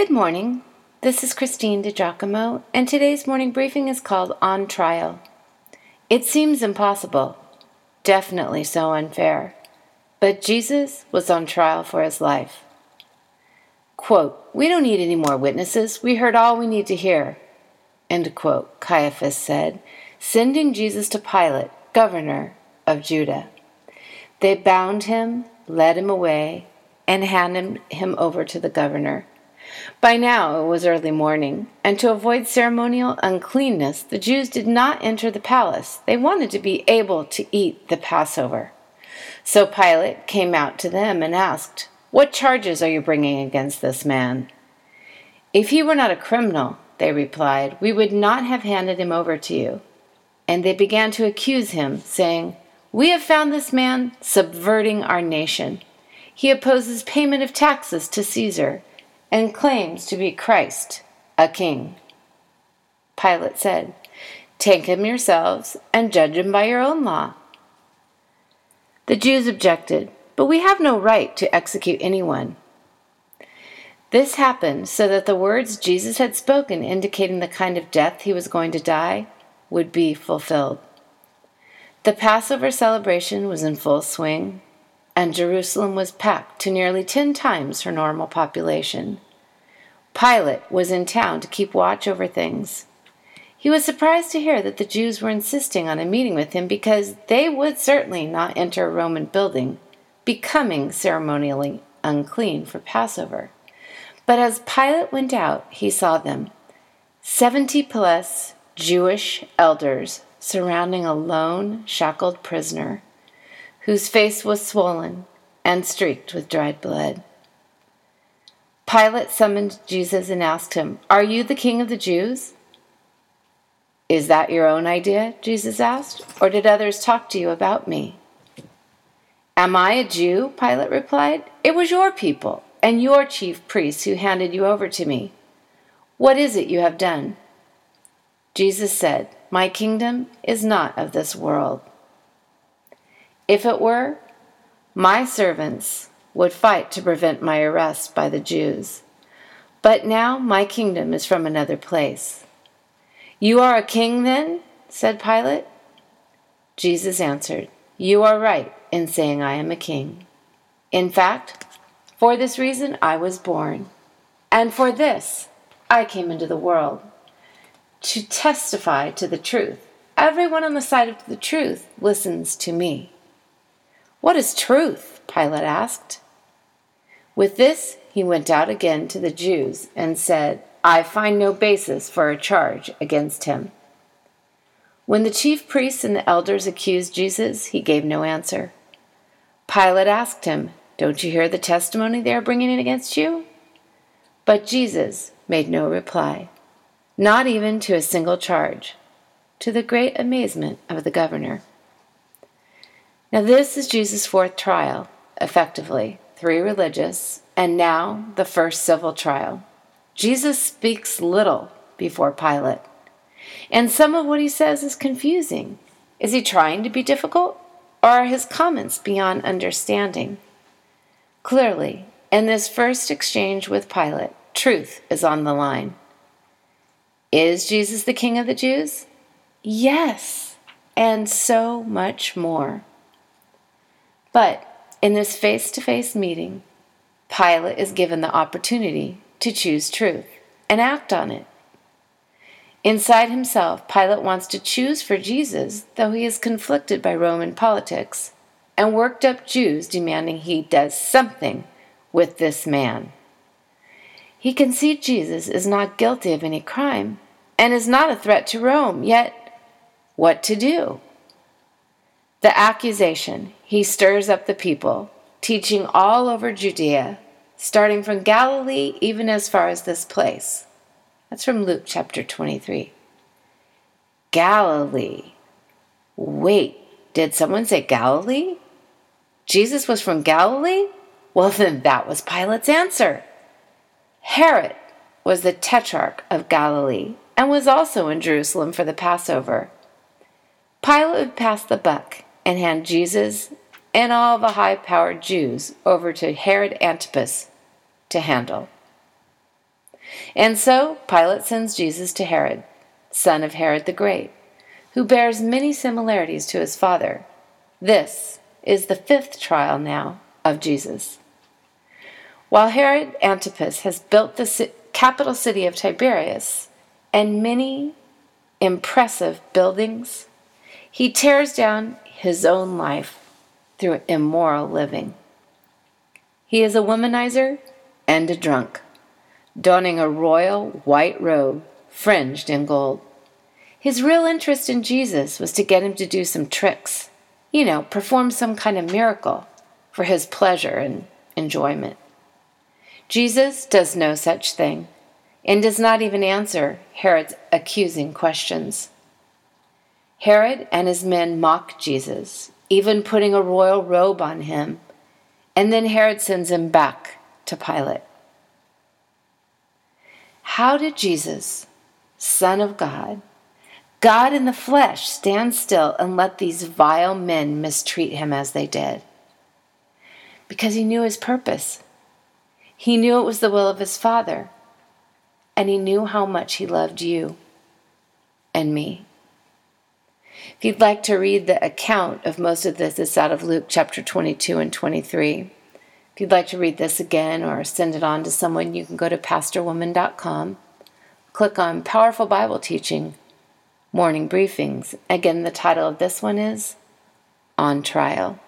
Good morning. This is Christine DiGiacomo, and today's morning briefing is called On Trial. It seems impossible, definitely so unfair, but Jesus was on trial for his life. Quote, We don't need any more witnesses. We heard all we need to hear. End quote, Caiaphas said, sending Jesus to Pilate, governor of Judah. They bound him, led him away, and handed him over to the governor. By now it was early morning, and to avoid ceremonial uncleanness, the Jews did not enter the palace. They wanted to be able to eat the Passover. So Pilate came out to them and asked, What charges are you bringing against this man? If he were not a criminal, they replied, we would not have handed him over to you. And they began to accuse him, saying, We have found this man subverting our nation. He opposes payment of taxes to Caesar and claims to be Christ, a king. Pilate said, Take him yourselves and judge him by your own law. The Jews objected, But we have no right to execute anyone. This happened so that the words Jesus had spoken, indicating the kind of death he was going to die, would be fulfilled. The Passover celebration was in full swing, and Jerusalem was packed to nearly ten times her normal population. Pilate was in town to keep watch over things. He was surprised to hear that the Jews were insisting on a meeting with him because they would certainly not enter a Roman building, becoming ceremonially unclean for Passover. But as Pilate went out, he saw them seventy plus Jewish elders surrounding a lone, shackled prisoner whose face was swollen and streaked with dried blood. Pilate summoned Jesus and asked him, Are you the king of the Jews? Is that your own idea? Jesus asked, or did others talk to you about me? Am I a Jew? Pilate replied. It was your people and your chief priests who handed you over to me. What is it you have done? Jesus said, My kingdom is not of this world. If it were, my servants would fight to prevent my arrest by the Jews. But now my kingdom is from another place. You are a king, then? said Pilate. Jesus answered, You are right in saying I am a king. In fact, for this reason I was born, and for this I came into the world to testify to the truth. Everyone on the side of the truth listens to me. What is truth? Pilate asked. With this, he went out again to the Jews and said, I find no basis for a charge against him. When the chief priests and the elders accused Jesus, he gave no answer. Pilate asked him, Don't you hear the testimony they are bringing in against you? But Jesus made no reply, not even to a single charge, to the great amazement of the governor. Now, this is Jesus' fourth trial, effectively, three religious, and now the first civil trial. Jesus speaks little before Pilate, and some of what he says is confusing. Is he trying to be difficult, or are his comments beyond understanding? Clearly, in this first exchange with Pilate, truth is on the line. Is Jesus the King of the Jews? Yes, and so much more. But in this face to face meeting, Pilate is given the opportunity to choose truth and act on it. Inside himself, Pilate wants to choose for Jesus, though he is conflicted by Roman politics and worked up Jews demanding he does something with this man. He can see Jesus is not guilty of any crime and is not a threat to Rome, yet, what to do? The accusation he stirs up the people, teaching all over Judea, starting from Galilee even as far as this place. That's from Luke chapter 23. Galilee. Wait, did someone say Galilee? Jesus was from Galilee? Well, then that was Pilate's answer. Herod was the tetrarch of Galilee and was also in Jerusalem for the Passover. Pilate would pass the buck and hand Jesus and all the high powered Jews over to Herod Antipas to handle. And so Pilate sends Jesus to Herod, son of Herod the Great, who bears many similarities to his father. This is the fifth trial now of Jesus. While Herod Antipas has built the capital city of Tiberias and many impressive buildings, he tears down his own life through immoral living. He is a womanizer and a drunk, donning a royal white robe fringed in gold. His real interest in Jesus was to get him to do some tricks, you know, perform some kind of miracle for his pleasure and enjoyment. Jesus does no such thing and does not even answer Herod's accusing questions. Herod and his men mock Jesus, even putting a royal robe on him, and then Herod sends him back to Pilate. How did Jesus, Son of God, God in the flesh, stand still and let these vile men mistreat him as they did? Because he knew his purpose. He knew it was the will of his Father, and he knew how much he loved you and me. If you'd like to read the account of most of this, it's out of Luke chapter 22 and 23. If you'd like to read this again or send it on to someone, you can go to pastorwoman.com, click on Powerful Bible Teaching, Morning Briefings. Again, the title of this one is On Trial.